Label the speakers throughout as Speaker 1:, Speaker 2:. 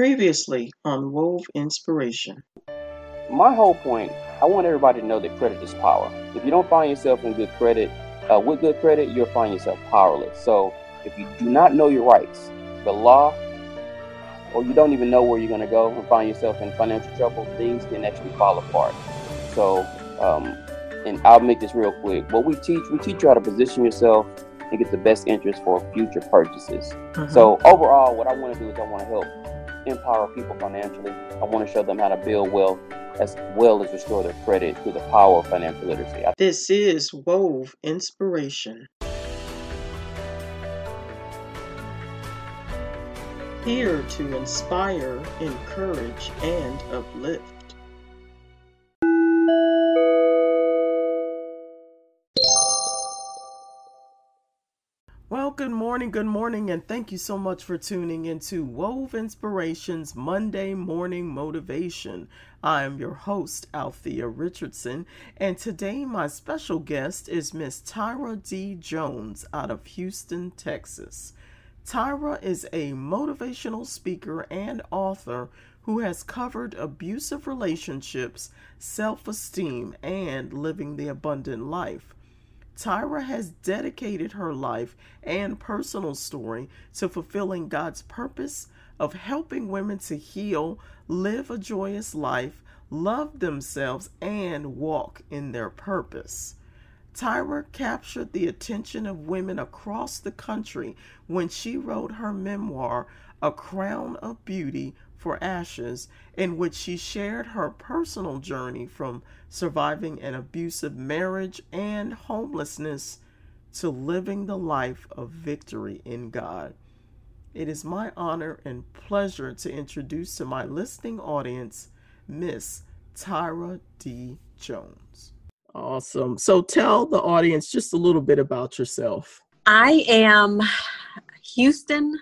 Speaker 1: Previously on Wove Inspiration.
Speaker 2: My whole point, I want everybody to know that credit is power. If you don't find yourself in good credit, uh, with good credit, you'll find yourself powerless. So if you do not know your rights, the law, or you don't even know where you're going to go and find yourself in financial trouble, things can actually fall apart. So, um, and I'll make this real quick. What we teach, we teach you how to position yourself and get the best interest for future purchases. Mm-hmm. So overall, what I want to do is I want to help empower people financially. I want to show them how to build wealth as well as restore their credit through the power of financial literacy.
Speaker 1: This is Wove Inspiration. Here to inspire, encourage, and uplift. Good morning, good morning, and thank you so much for tuning into Wove Inspirations Monday Morning Motivation. I am your host, Althea Richardson, and today my special guest is Miss Tyra D. Jones out of Houston, Texas. Tyra is a motivational speaker and author who has covered abusive relationships, self esteem, and living the abundant life. Tyra has dedicated her life and personal story to fulfilling God's purpose of helping women to heal, live a joyous life, love themselves, and walk in their purpose. Tyra captured the attention of women across the country when she wrote her memoir, A Crown of Beauty for Ashes, in which she shared her personal journey from surviving an abusive marriage and homelessness to living the life of victory in God. It is my honor and pleasure to introduce to my listening audience Miss Tyra D. Jones. Awesome. So tell the audience just a little bit about yourself.
Speaker 3: I am Houston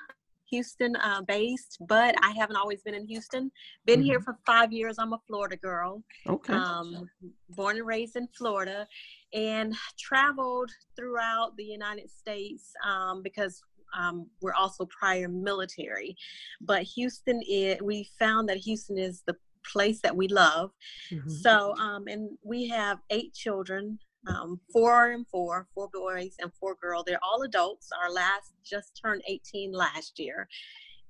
Speaker 3: Houston uh, based, but I haven't always been in Houston. Been mm-hmm. here for five years. I'm a Florida girl.
Speaker 1: Okay. Um,
Speaker 3: born and raised in Florida, and traveled throughout the United States um, because um, we're also prior military. But Houston, is, we found that Houston is the place that we love. Mm-hmm. So, um, and we have eight children um, four and four, four boys and four girls. They're all adults. Our last just turned 18 last year.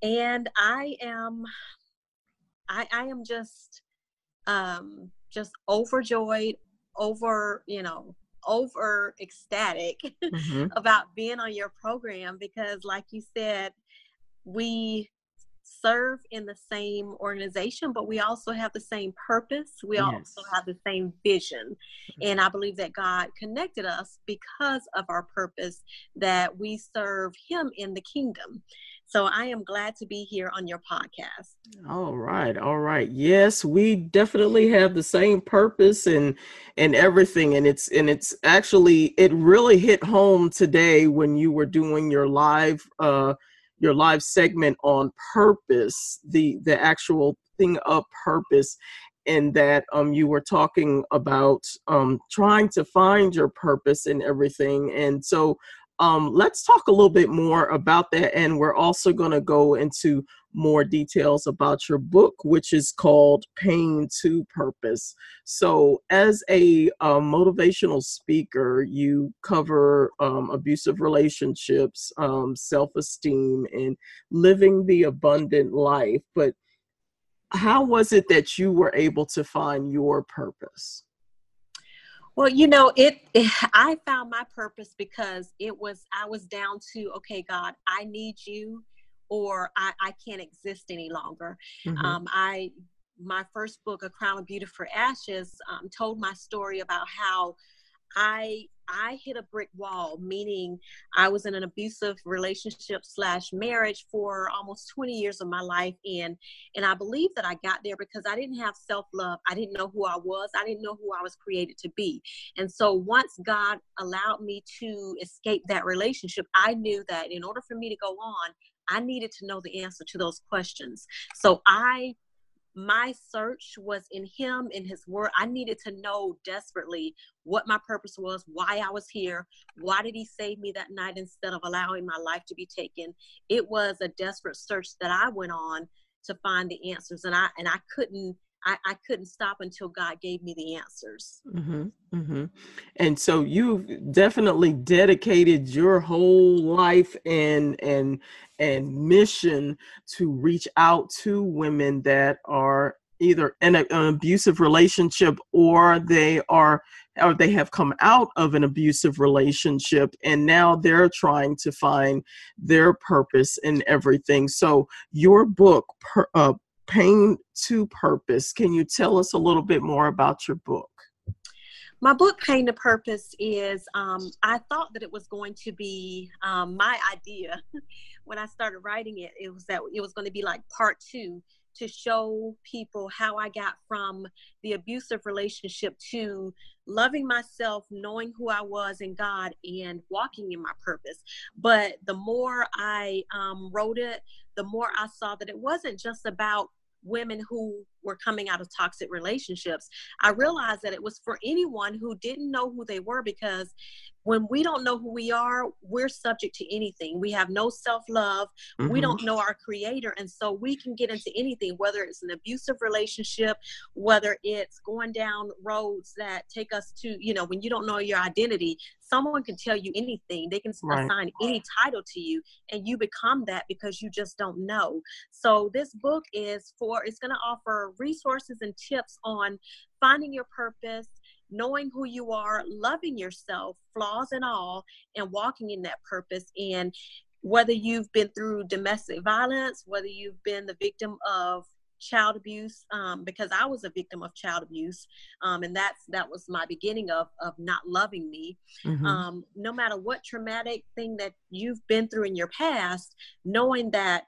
Speaker 3: And I am, I, I am just, um, just overjoyed, over, you know, over ecstatic mm-hmm. about being on your program because like you said, we serve in the same organization, but we also have the same purpose. We yes. also have the same vision. And I believe that God connected us because of our purpose that we serve Him in the kingdom. So I am glad to be here on your podcast.
Speaker 1: All right, all right. Yes, we definitely have the same purpose and and everything and it's and it's actually it really hit home today when you were doing your live uh your live segment on purpose, the the actual thing of purpose, and that um you were talking about um trying to find your purpose and everything. And so um let's talk a little bit more about that. And we're also gonna go into more details about your book, which is called Pain to Purpose. So, as a uh, motivational speaker, you cover um, abusive relationships, um, self esteem, and living the abundant life. But how was it that you were able to find your purpose?
Speaker 3: Well, you know, it, it, I found my purpose because it was I was down to okay, God, I need you or I, I can't exist any longer. Mm-hmm. Um, I my first book, A Crown of Beauty for Ashes, um, told my story about how I I hit a brick wall, meaning I was in an abusive relationship slash marriage for almost 20 years of my life. And and I believe that I got there because I didn't have self-love. I didn't know who I was. I didn't know who I was created to be. And so once God allowed me to escape that relationship, I knew that in order for me to go on, I needed to know the answer to those questions. So I my search was in him in his word i needed to know desperately what my purpose was why i was here why did he save me that night instead of allowing my life to be taken it was a desperate search that i went on to find the answers and i and i couldn't I, I couldn't stop until God gave me the answers.
Speaker 1: Mm-hmm, mm-hmm. And so you've definitely dedicated your whole life and and and mission to reach out to women that are either in a, an abusive relationship or they are or they have come out of an abusive relationship and now they're trying to find their purpose in everything so your book per, uh, pain to purpose can you tell us a little bit more about your book
Speaker 3: my book pain to purpose is um, i thought that it was going to be um, my idea when i started writing it it was that it was going to be like part two to show people how I got from the abusive relationship to loving myself, knowing who I was in God, and walking in my purpose. But the more I um, wrote it, the more I saw that it wasn't just about women who were coming out of toxic relationships. I realized that it was for anyone who didn't know who they were because when we don't know who we are, we're subject to anything. We have no self love. Mm-hmm. We don't know our creator. And so we can get into anything, whether it's an abusive relationship, whether it's going down roads that take us to, you know, when you don't know your identity, someone can tell you anything. They can right. assign any title to you, and you become that because you just don't know. So this book is for, it's going to offer resources and tips on finding your purpose knowing who you are, loving yourself, flaws and all, and walking in that purpose. And whether you've been through domestic violence, whether you've been the victim of child abuse um, because i was a victim of child abuse um, and that's that was my beginning of of not loving me mm-hmm. um, no matter what traumatic thing that you've been through in your past knowing that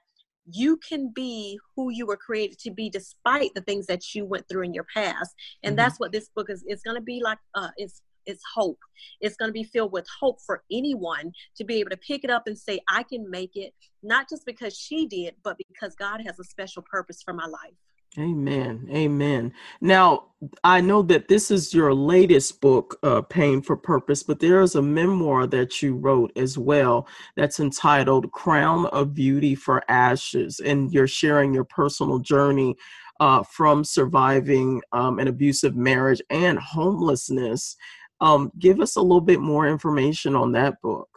Speaker 3: you can be who you were created to be despite the things that you went through in your past. And mm-hmm. that's what this book is it's going to be like uh it's it's hope. It's going to be filled with hope for anyone to be able to pick it up and say i can make it not just because she did but because god has a special purpose for my life
Speaker 1: Amen. Amen. Now, I know that this is your latest book, uh, Pain for Purpose, but there is a memoir that you wrote as well that's entitled Crown of Beauty for Ashes. And you're sharing your personal journey uh, from surviving um, an abusive marriage and homelessness. Um, give us a little bit more information on that book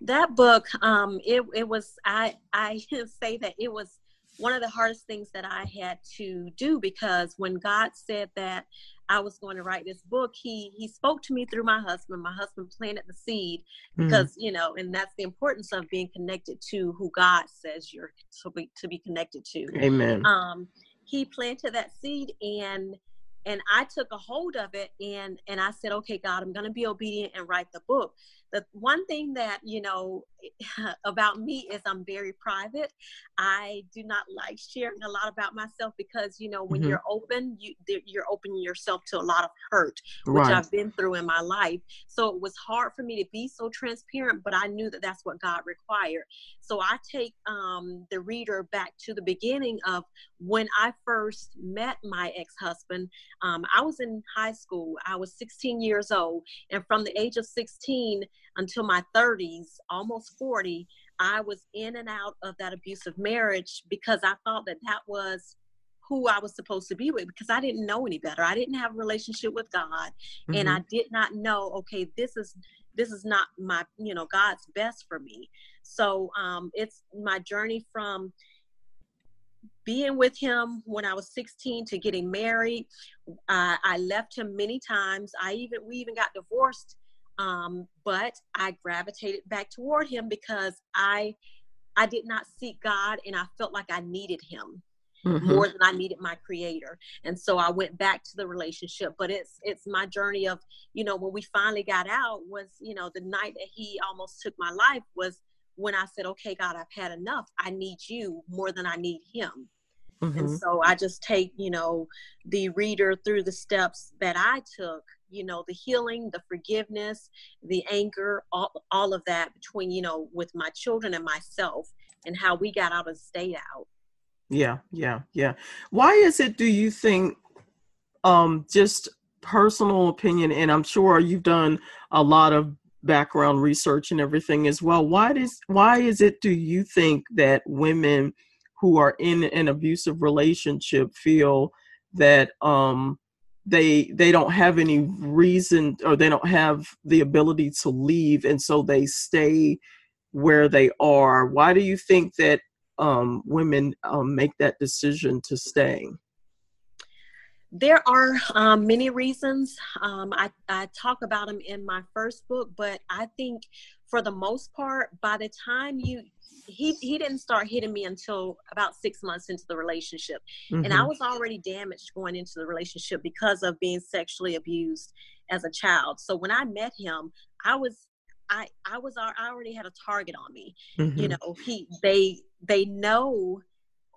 Speaker 3: that book um it, it was i i say that it was one of the hardest things that I had to do because when God said that I was going to write this book, he he spoke to me through my husband. My husband planted the seed hmm. because mm. you know, and that's the importance of being connected to who God says you're to be to be connected to.
Speaker 1: Amen.
Speaker 3: Um, he planted that seed and and I took a hold of it and and I said, okay, God, I'm going to be obedient and write the book the one thing that you know about me is i'm very private i do not like sharing a lot about myself because you know when mm-hmm. you're open you you're opening yourself to a lot of hurt which right. i've been through in my life so it was hard for me to be so transparent but i knew that that's what god required so i take um, the reader back to the beginning of when i first met my ex-husband um, i was in high school i was 16 years old and from the age of 16 until my 30s, almost 40, I was in and out of that abusive marriage because I thought that that was who I was supposed to be with because I didn't know any better. I didn't have a relationship with God mm-hmm. and I did not know, okay, this is this is not my, you know, God's best for me. So um it's my journey from being with him when I was 16 to getting married. Uh, I left him many times. I even we even got divorced um, but I gravitated back toward him because I I did not seek God and I felt like I needed him mm-hmm. more than I needed my creator. And so I went back to the relationship. But it's it's my journey of, you know, when we finally got out was, you know, the night that he almost took my life was when I said, Okay, God, I've had enough. I need you more than I need him. Mm-hmm. And so I just take, you know, the reader through the steps that I took you know the healing the forgiveness the anger all, all of that between you know with my children and myself and how we got out of stayed out
Speaker 1: yeah yeah yeah why is it do you think um just personal opinion and i'm sure you've done a lot of background research and everything as well why does why is it do you think that women who are in an abusive relationship feel that um, they they don't have any reason or they don't have the ability to leave, and so they stay where they are. Why do you think that um, women um, make that decision to stay?
Speaker 3: There are um, many reasons. Um, I, I talk about them in my first book, but I think for the most part, by the time you he he didn't start hitting me until about six months into the relationship, mm-hmm. and I mm-hmm. was already damaged going into the relationship because of being sexually abused as a child. So when I met him, I was I I was I already had a target on me. Mm-hmm. You know, he they they know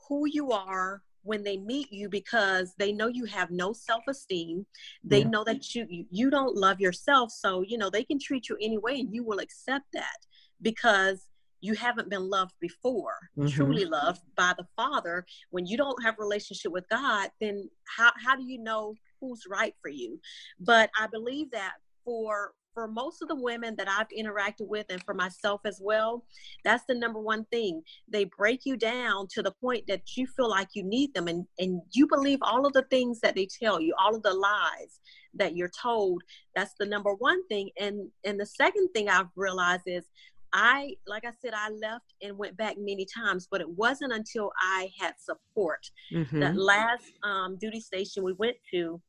Speaker 3: who you are when they meet you because they know you have no self-esteem they yeah. know that you, you don't love yourself so you know they can treat you anyway and you will accept that because you haven't been loved before mm-hmm. truly loved by the father when you don't have relationship with god then how, how do you know who's right for you but i believe that for for most of the women that I've interacted with and for myself as well, that's the number one thing. They break you down to the point that you feel like you need them and, and you believe all of the things that they tell you, all of the lies that you're told. That's the number one thing. And and the second thing I've realized is I, like I said, I left and went back many times, but it wasn't until I had support. Mm-hmm. That last um, duty station we went to,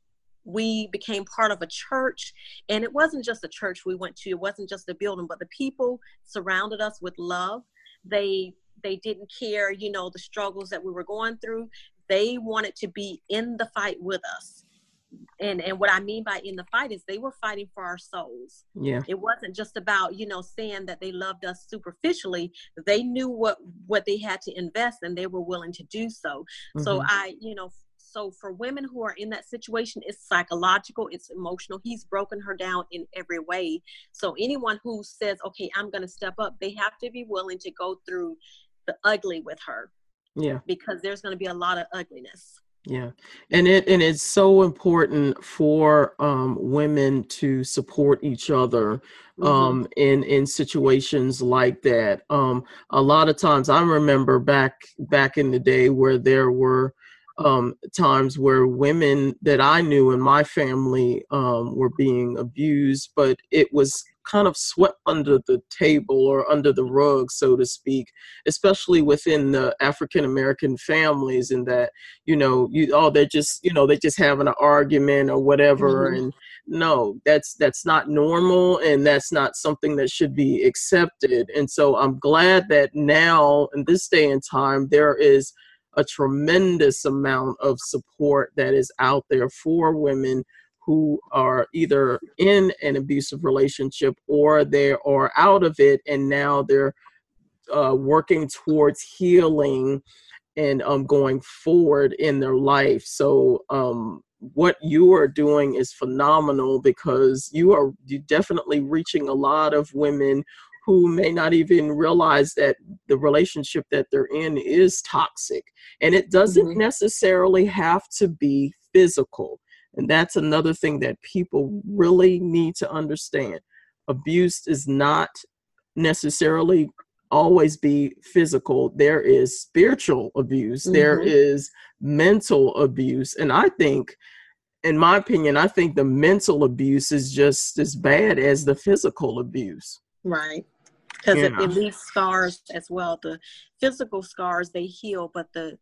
Speaker 3: we became part of a church. And it wasn't just a church we went to. It wasn't just a building but the people surrounded us with love. They they didn't care you know the struggles that we were going through. They wanted to be in the fight with us. And and what i mean by in the fight is they were fighting for our souls.
Speaker 1: Yeah.
Speaker 3: It wasn't just about you know saying that they loved us superficially. They knew what what they had to invest and they were willing to do so. Mm-hmm. so i you know so for women who are in that situation, it's psychological, it's emotional. He's broken her down in every way. So anyone who says, okay, I'm going to step up, they have to be willing to go through the ugly with her.
Speaker 1: Yeah.
Speaker 3: Because there's going to be a lot of ugliness.
Speaker 1: Yeah. And it and it's so important for um women to support each other mm-hmm. um in in situations like that. Um a lot of times I remember back back in the day where there were um, times where women that I knew in my family um, were being abused, but it was kind of swept under the table or under the rug, so to speak, especially within the African American families, in that, you know, you oh, they're just, you know, they're just having an argument or whatever. Mm-hmm. And no, that's that's not normal and that's not something that should be accepted. And so I'm glad that now in this day and time there is a tremendous amount of support that is out there for women who are either in an abusive relationship or they are out of it and now they're uh, working towards healing and um, going forward in their life. So, um, what you are doing is phenomenal because you are you definitely reaching a lot of women who may not even realize that the relationship that they're in is toxic. And it doesn't mm-hmm. necessarily have to be physical. And that's another thing that people really need to understand. Abuse is not necessarily always be physical there is spiritual abuse mm-hmm. there is mental abuse and i think in my opinion i think the mental abuse is just as bad as the physical abuse
Speaker 3: right because yeah. it, it leaves scars as well the physical scars they heal but the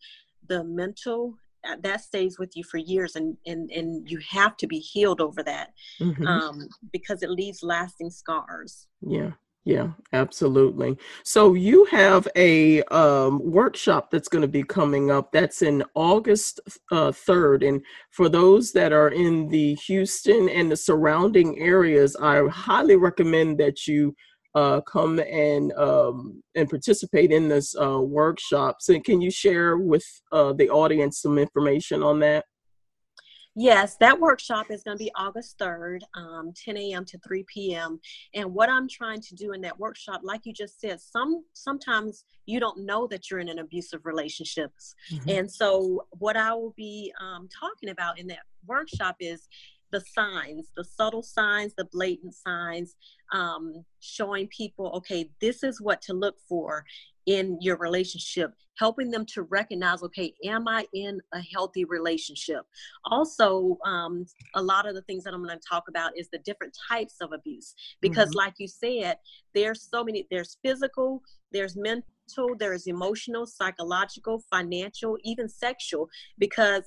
Speaker 3: the mental uh, that stays with you for years and and and you have to be healed over that mm-hmm. um because it leaves lasting scars
Speaker 1: yeah yeah absolutely so you have a um, workshop that's going to be coming up that's in august uh, 3rd and for those that are in the houston and the surrounding areas i highly recommend that you uh, come and um, and participate in this uh, workshop. So, can you share with uh, the audience some information on that?
Speaker 3: Yes, that workshop is going to be August 3rd, um, 10 a.m. to 3 p.m. And what I'm trying to do in that workshop, like you just said, some sometimes you don't know that you're in an abusive relationships. Mm-hmm. And so what I will be um, talking about in that workshop is the signs, the subtle signs, the blatant signs, um, showing people, okay, this is what to look for in your relationship helping them to recognize okay am i in a healthy relationship also um, a lot of the things that i'm going to talk about is the different types of abuse because mm-hmm. like you said there's so many there's physical there's mental there's emotional psychological financial even sexual because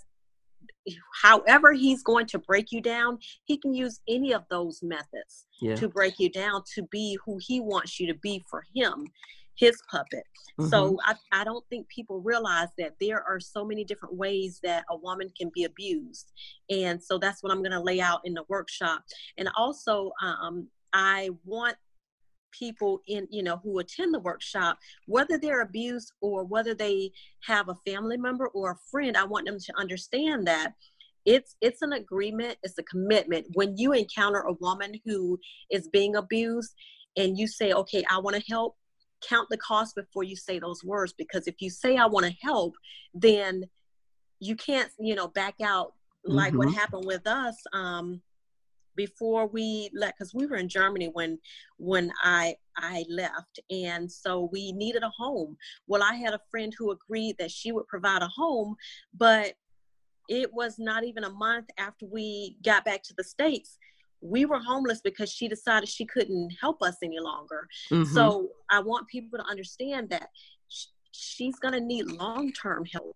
Speaker 3: however he's going to break you down he can use any of those methods yeah. to break you down to be who he wants you to be for him his puppet. Mm-hmm. So I, I don't think people realize that there are so many different ways that a woman can be abused. And so that's what I'm going to lay out in the workshop. And also, um, I want people in you know who attend the workshop whether they're abused or whether they have a family member or a friend i want them to understand that it's it's an agreement it's a commitment when you encounter a woman who is being abused and you say okay i want to help count the cost before you say those words because if you say i want to help then you can't you know back out like mm-hmm. what happened with us um before we left because we were in germany when when i i left and so we needed a home well i had a friend who agreed that she would provide a home but it was not even a month after we got back to the states we were homeless because she decided she couldn't help us any longer. Mm-hmm. So I want people to understand that she's going to need long term help.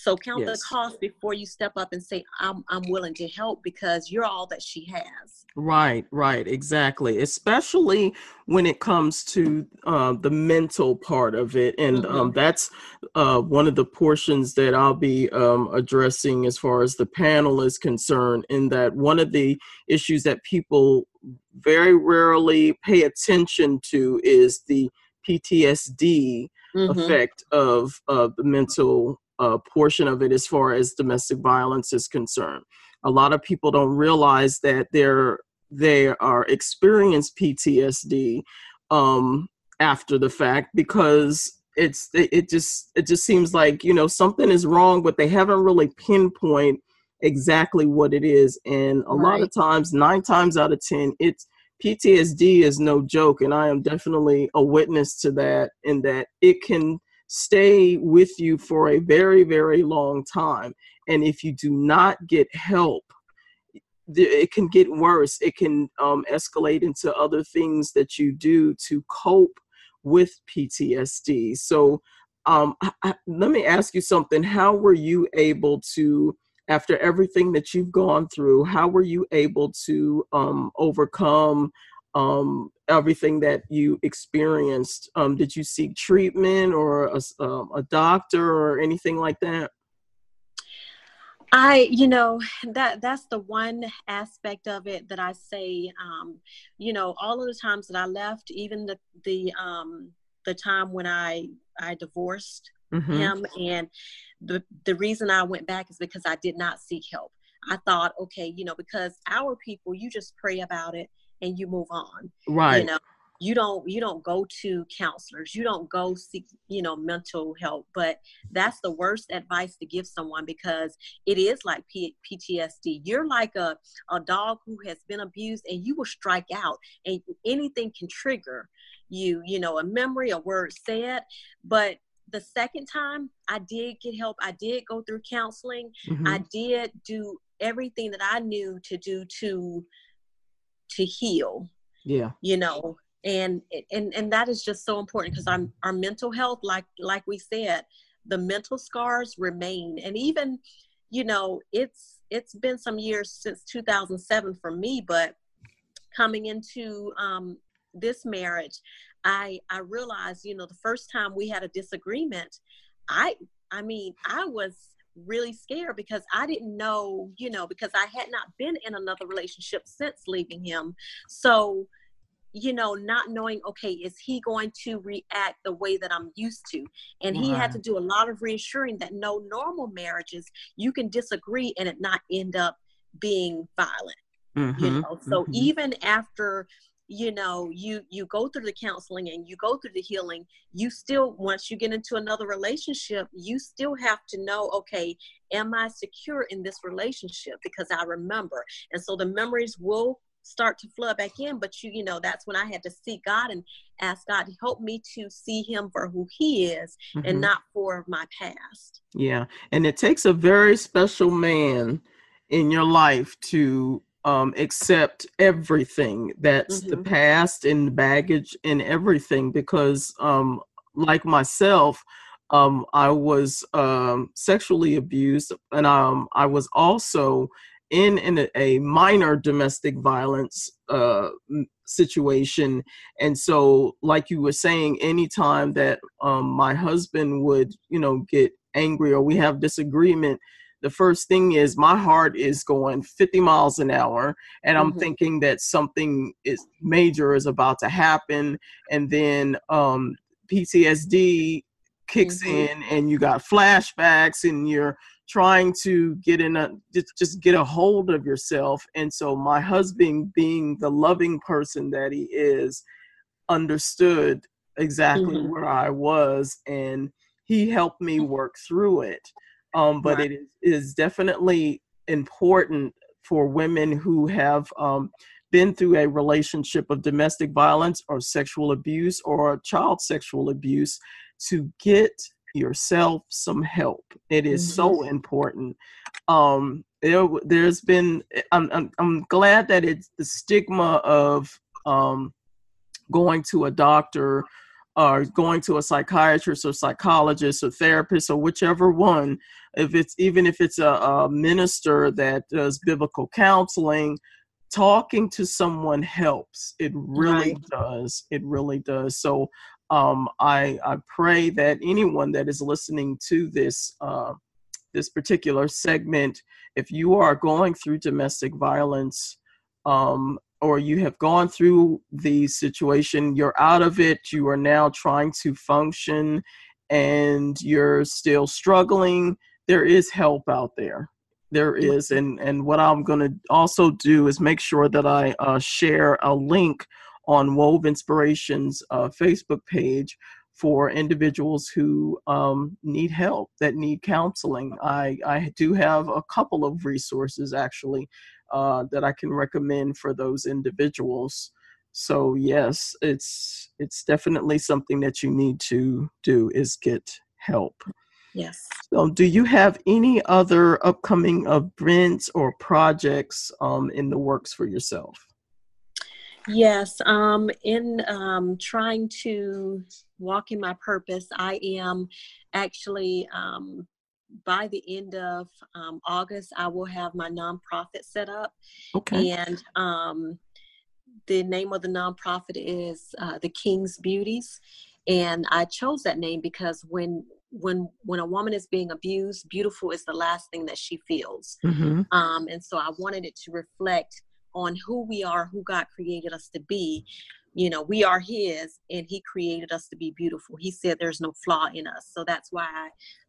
Speaker 3: So count yes. the cost before you step up and say, I'm, I'm willing to help because you're all that she has.
Speaker 1: Right, right, exactly. Especially when it comes to uh, the mental part of it. And mm-hmm. um, that's uh, one of the portions that I'll be um, addressing as far as the panel is concerned. In that one of the issues that people very rarely pay attention to is the PTSD mm-hmm. effect of uh, the mental uh, portion of it as far as domestic violence is concerned. A lot of people don't realize that they're they are experience PTSD um, after the fact because it's it, it just it just seems like you know something is wrong, but they haven't really pinpoint exactly what it is. And a right. lot of times, nine times out of ten, it's PTSD is no joke, and I am definitely a witness to that. In that it can stay with you for a very, very long time. And if you do not get help, it can get worse. It can um, escalate into other things that you do to cope with PTSD. So, um, I, let me ask you something. How were you able to, after everything that you've gone through, how were you able to um, overcome um, everything that you experienced. Um, did you seek treatment or a, um, a doctor or anything like that?
Speaker 3: I, you know, that that's the one aspect of it that I say, um, you know, all of the times that I left, even the the um, the time when I I divorced mm-hmm. him, and the the reason I went back is because I did not seek help. I thought, okay, you know, because our people, you just pray about it and you move on.
Speaker 1: Right.
Speaker 3: You know, you don't you don't go to counselors you don't go seek you know mental help but that's the worst advice to give someone because it is like P- ptsd you're like a, a dog who has been abused and you will strike out and anything can trigger you you know a memory a word said but the second time i did get help i did go through counseling mm-hmm. i did do everything that i knew to do to to heal
Speaker 1: yeah.
Speaker 3: you know and and and that is just so important because i'm our mental health like like we said the mental scars remain. And even you know it's it's been some years since 2007 for me but coming into um this marriage i i realized you know the first time we had a disagreement i i mean i was really scared because I didn't know, you know, because I had not been in another relationship since leaving him. So, you know, not knowing, okay, is he going to react the way that I'm used to? And he had to do a lot of reassuring that no normal marriages, you can disagree and it not end up being violent. Mm-hmm, you know, so mm-hmm. even after you know you you go through the counseling and you go through the healing you still once you get into another relationship you still have to know okay am i secure in this relationship? Because i remember. And so the memories will start to flood back in but you you know that's when i had to seek god and ask god to help me to see him for who he is mm-hmm. and not for my past.
Speaker 1: Yeah. And it takes a very special man in your life to um, accept everything that's mm-hmm. the past and baggage and everything because um, like myself um, i was um, sexually abused and um, i was also in, in a, a minor domestic violence uh, situation and so like you were saying anytime that um, my husband would you know get angry or we have disagreement the first thing is my heart is going 50 miles an hour and i'm mm-hmm. thinking that something is major is about to happen and then um, ptsd kicks mm-hmm. in and you got flashbacks and you're trying to get in a just get a hold of yourself and so my husband being the loving person that he is understood exactly mm-hmm. where i was and he helped me mm-hmm. work through it um, but right. it is, definitely important for women who have um, been through a relationship of domestic violence or sexual abuse or child sexual abuse to get yourself some help. It is mm-hmm. so important. Um, there, there's been. I'm, I'm, I'm glad that it's the stigma of um, going to a doctor or going to a psychiatrist or psychologist or therapist or whichever one if it's even if it's a, a minister that does biblical counseling talking to someone helps. It really right. does. It really does. So um, I, I pray that anyone that is listening to this uh, this particular segment, if you are going through domestic violence, um, or you have gone through the situation, you're out of it, you are now trying to function, and you're still struggling, there is help out there. There is, and and what I'm going to also do is make sure that I uh, share a link on Wove Inspirations uh, Facebook page for individuals who um, need help, that need counseling. I, I do have a couple of resources actually uh, that I can recommend for those individuals. So yes, it's it's definitely something that you need to do is get help.
Speaker 3: Yes.
Speaker 1: So, do you have any other upcoming events or projects um, in the works for yourself?
Speaker 3: Yes, um, in um, trying to walk in my purpose, I am actually um, by the end of um, August, I will have my nonprofit set up.
Speaker 1: Okay.
Speaker 3: And um, the name of the nonprofit is uh, the King's Beauties, and I chose that name because when when when a woman is being abused, beautiful is the last thing that she feels. Mm-hmm. Um, and so I wanted it to reflect on who we are, who God created us to be. You know, we are His, and He created us to be beautiful. He said there's no flaw in us, so that's why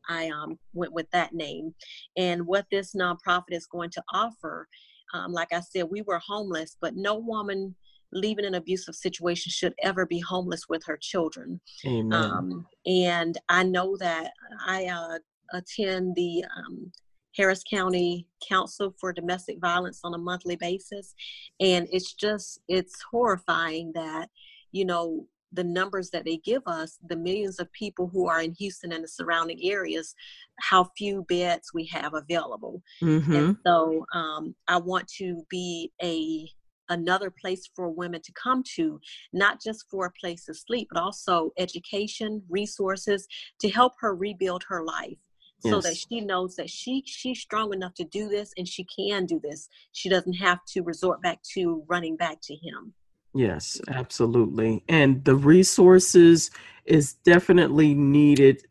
Speaker 3: I, I um, went with that name. And what this nonprofit is going to offer, um, like I said, we were homeless, but no woman leaving an abusive situation should ever be homeless with her children.
Speaker 1: Amen. Um,
Speaker 3: and I know that I uh, attend the um, Harris County Council for Domestic Violence on a monthly basis. And it's just, it's horrifying that, you know, the numbers that they give us, the millions of people who are in Houston and the surrounding areas, how few beds we have available. Mm-hmm. And so um, I want to be a another place for women to come to, not just for a place to sleep, but also education, resources to help her rebuild her life so that she knows that she she's strong enough to do this and she can do this. She doesn't have to resort back to running back to him.
Speaker 1: Yes absolutely. And the resources is definitely needed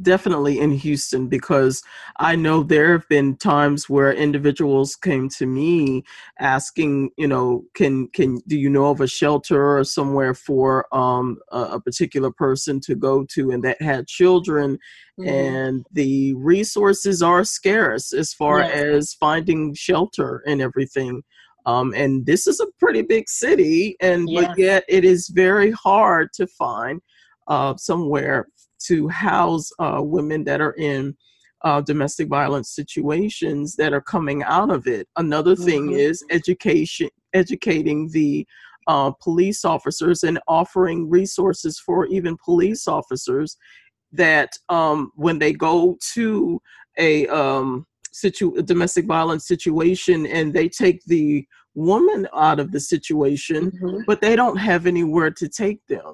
Speaker 1: definitely in Houston because I know there have been times where individuals came to me asking, you know, can can do you know of a shelter or somewhere for um, a, a, particular person to go to and that had children mm-hmm. and the resources are scarce as far yes. as finding shelter and everything. Um, and this is a pretty big city and yes. but yet it is very hard to find uh, somewhere to house uh, women that are in uh, domestic violence situations that are coming out of it. Another thing mm-hmm. is education. educating the uh, police officers and offering resources for even police officers that um, when they go to a um, situ- a domestic violence situation and they take the woman out of the situation, mm-hmm. but they don't have anywhere to take them.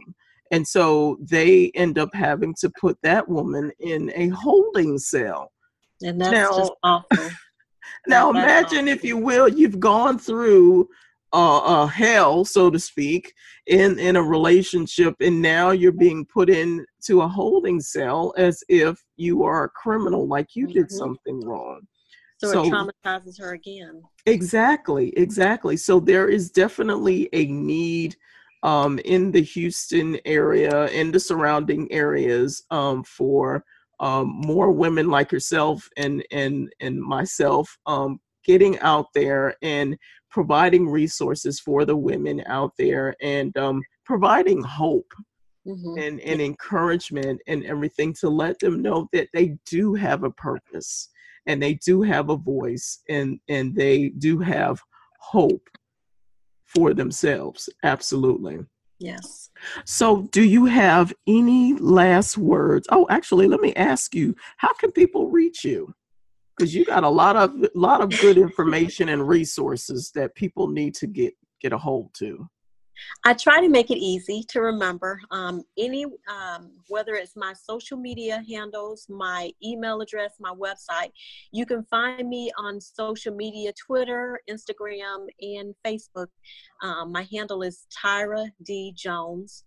Speaker 1: And so they end up having to put that woman in a holding cell.
Speaker 3: And that's now, just awful.
Speaker 1: now that, imagine, awful. if you will, you've gone through uh, uh, hell, so to speak, in in a relationship, and now you're being put into a holding cell as if you are a criminal, like you mm-hmm. did something wrong.
Speaker 3: So, so, it traumatizes her again.
Speaker 1: Exactly, exactly. So there is definitely a need um, in the Houston area, and the surrounding areas, um, for um, more women like yourself and and and myself um, getting out there and providing resources for the women out there and um, providing hope mm-hmm. and, and encouragement and everything to let them know that they do have a purpose and they do have a voice and and they do have hope for themselves. Absolutely.
Speaker 3: Yes.
Speaker 1: So do you have any last words? Oh actually let me ask you how can people reach you because you got a lot of lot of good information and resources that people need to get get a hold to
Speaker 3: I try to make it easy to remember. Um, any, um, whether it's my social media handles, my email address, my website, you can find me on social media Twitter, Instagram, and Facebook. Um, my handle is Tyra D. Jones.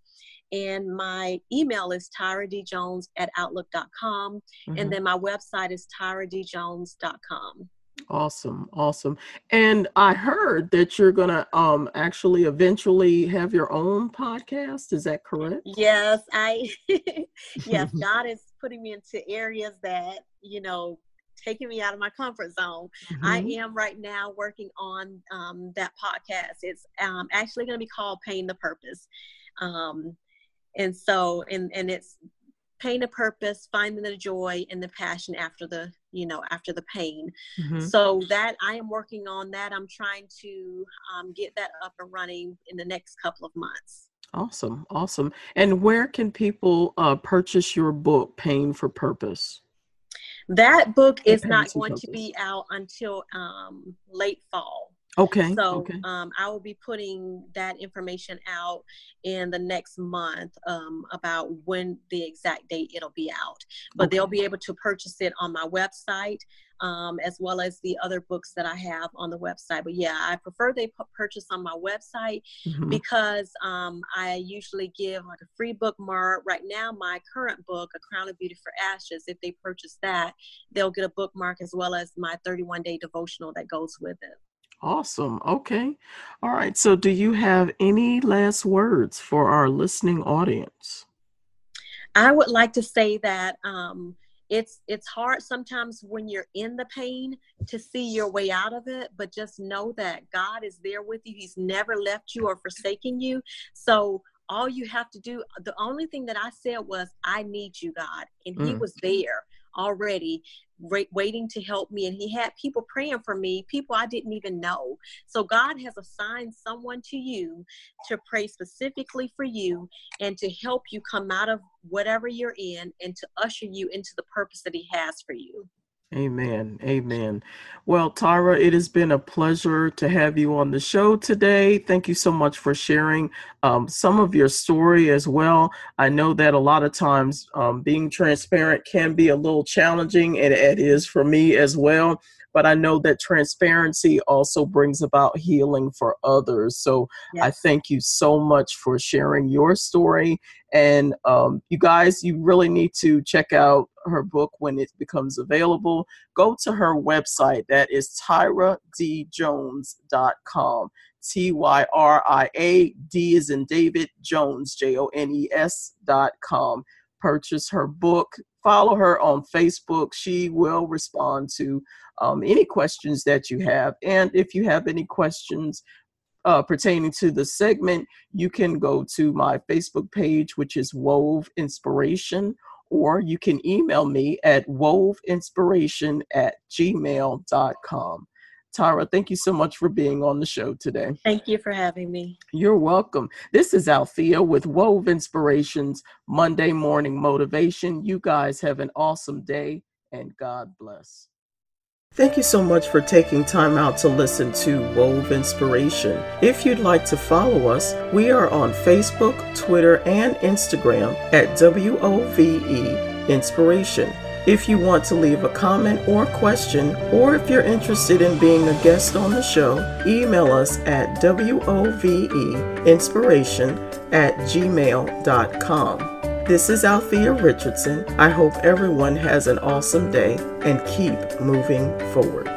Speaker 3: And my email is tyradjones at outlook.com. Mm-hmm. And then my website is tyradjones.com.
Speaker 1: Awesome, awesome. And I heard that you're gonna um actually eventually have your own podcast. Is that correct?
Speaker 3: Yes, I yes, God is putting me into areas that, you know, taking me out of my comfort zone. Mm-hmm. I am right now working on um, that podcast. It's um, actually going to be called Pain the Purpose. Um, and so, and, and it's pain a purpose, finding the joy and the passion after the you know after the pain. Mm-hmm. so that i am working on that. I'm trying to um, get that up and running in the next couple of months.
Speaker 1: Awesome awesome. And where can people uh, purchase your book pain for purpose?
Speaker 3: That book is not going to be out until um, late fall
Speaker 1: Okay.
Speaker 3: So
Speaker 1: okay.
Speaker 3: Um, I will be putting that information out in the next month um, about when the exact date it'll be out. But okay. they'll be able to purchase it on my website um, as well as the other books that I have on the website. But yeah, I prefer they p- purchase on my website mm-hmm. because um, I usually give like a free bookmark. Right now, my current book, A Crown of Beauty for Ashes, if they purchase that, they'll get a bookmark as well as my 31 day devotional that goes with it.
Speaker 1: Awesome. Okay. All right. So, do you have any last words for our listening audience?
Speaker 3: I would like to say that um, it's it's hard sometimes when you're in the pain to see your way out of it, but just know that God is there with you. He's never left you or forsaken you. So all you have to do, the only thing that I said was, "I need you, God," and He mm. was there already waiting to help me and he had people praying for me people i didn't even know. So god has assigned someone to you to pray specifically for you and to help you come out of whatever you're in and to usher you into the purpose that he has for you
Speaker 1: Amen. Amen. Well, Tyra, it has been a pleasure to have you on the show today. Thank you so much for sharing um, some of your story as well. I know that a lot of times um, being transparent can be a little challenging, and it is for me as well but I know that transparency also brings about healing for others. So yes. I thank you so much for sharing your story. And um, you guys, you really need to check out her book when it becomes available. Go to her website. That is tyradjones.com. T Y R I A D is in David Jones, J O N E S dot com. Purchase her book. Follow her on Facebook. She will respond to um, any questions that you have. And if you have any questions uh, pertaining to the segment, you can go to my Facebook page, which is Wove Inspiration, or you can email me at woveinspiration at gmail.com. Tara, thank you so much for being on the show today.
Speaker 3: Thank you for having me.
Speaker 1: You're welcome. This is Althea with Wove Inspirations Monday Morning Motivation. You guys have an awesome day and God bless. Thank you so much for taking time out to listen to Wove Inspiration. If you'd like to follow us, we are on Facebook, Twitter, and Instagram at WOVE Inspiration. If you want to leave a comment or question, or if you're interested in being a guest on the show, email us at WOVEinspiration at gmail.com. This is Althea Richardson. I hope everyone has an awesome day and keep moving forward.